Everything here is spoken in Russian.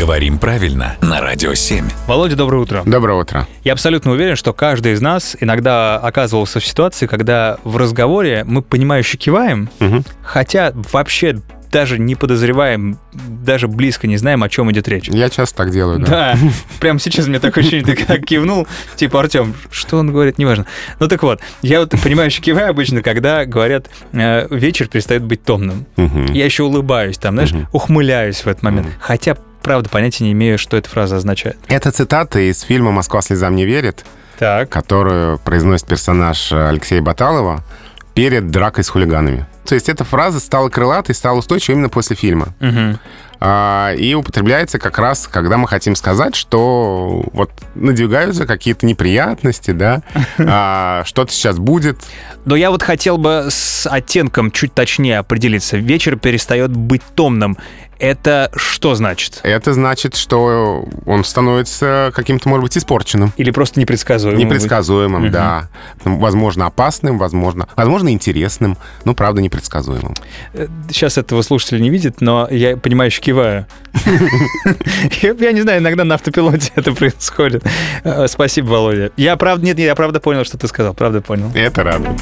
Говорим правильно на Радио 7. Володя, доброе утро. Доброе утро. Я абсолютно уверен, что каждый из нас иногда оказывался в ситуации, когда в разговоре мы понимающе киваем, Мгм. хотя вообще даже не подозреваем, даже близко не знаем, о чем идет речь. Я часто так делаю, да. Да, прямо сейчас у меня такое ощущение, ты как кивнул, типа, Артем, что он говорит, неважно. Ну так вот, я вот понимающе киваю обычно, когда говорят, э, вечер перестает быть томным. Я еще улыбаюсь там, знаешь, ухмыляюсь в этот момент. Хотя, правда, понятия не имею, что эта фраза означает. Это цитата из фильма «Москва слезам не верит», Так. которую произносит персонаж э, Алексея Баталова перед дракой с хулиганами. То есть эта фраза стала крылатой, стала устойчивой именно после фильма. Мгм. А, и употребляется как раз, когда мы хотим сказать, что вот надвигаются какие-то неприятности, да, а, что-то сейчас будет. Но я вот хотел бы с оттенком чуть точнее определиться. Вечер перестает быть томным. Это что значит? Это значит, что он становится каким-то, может быть, испорченным. Или просто непредсказуемым? Непредсказуемым, Мгм. да. Возможно, опасным, возможно, возможно, интересным, но, правда, непредсказуемым. Сейчас этого слушателя не видит, но я понимающе киваю. Я не знаю, иногда на автопилоте это происходит. Э, Спасибо, Володя. Я правда, нет, нет, я правда понял, что ты сказал, правда понял. Это радует.